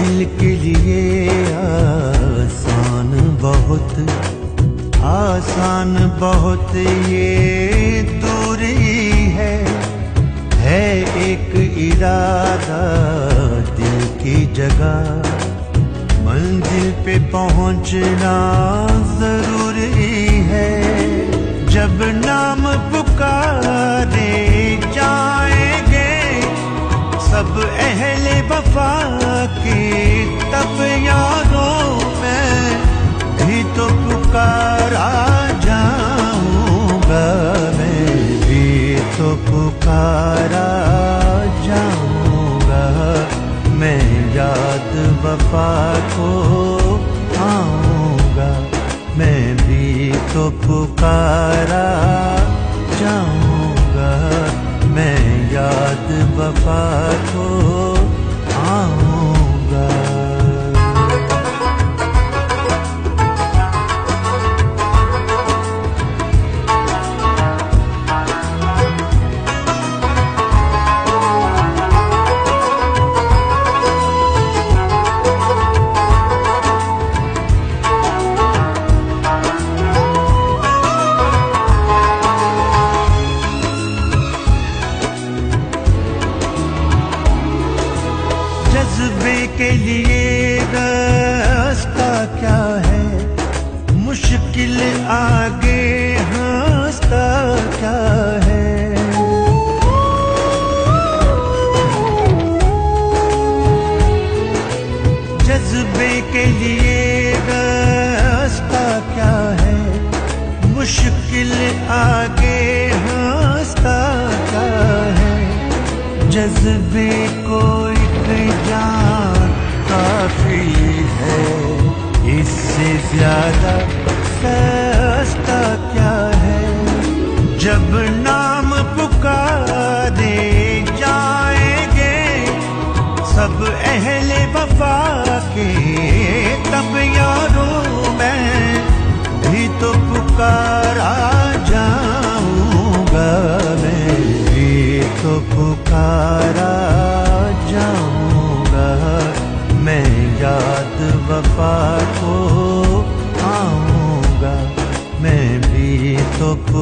दिल के लिए आसान बहुत आसान बहुत ये दूरी है। है एक इरादा दिल की जगह, मंजिल पे पहुँचना ज़रूरी है। जब नाम सब अहले वफा के तब यारों में भी तो पुकारा जाऊँगा, मैं भी तो पुकारा जाऊँगा। मैं याद वफा को आऊँगा मैं भी तो पुकारा जाऊँगा। मैं याद वफा को आऊँगा। के लिए रास्ता क्या है? मुश्किल आगे हंसता क्या है? जज्बे के लिए रास्ता क्या है? मुश्किल आगे हंसता क्या है? जज्बे को एक ज़्यादा सस्ता क्या है? जब नाम पुकारे जाएँगे, सब अहले वफा के तब यारों मैं भी तो पुकारा जाऊँगा, मैं भी तो पुकारा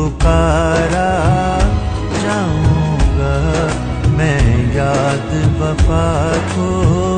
पुकारा जाऊँगा मैं याद वफा को।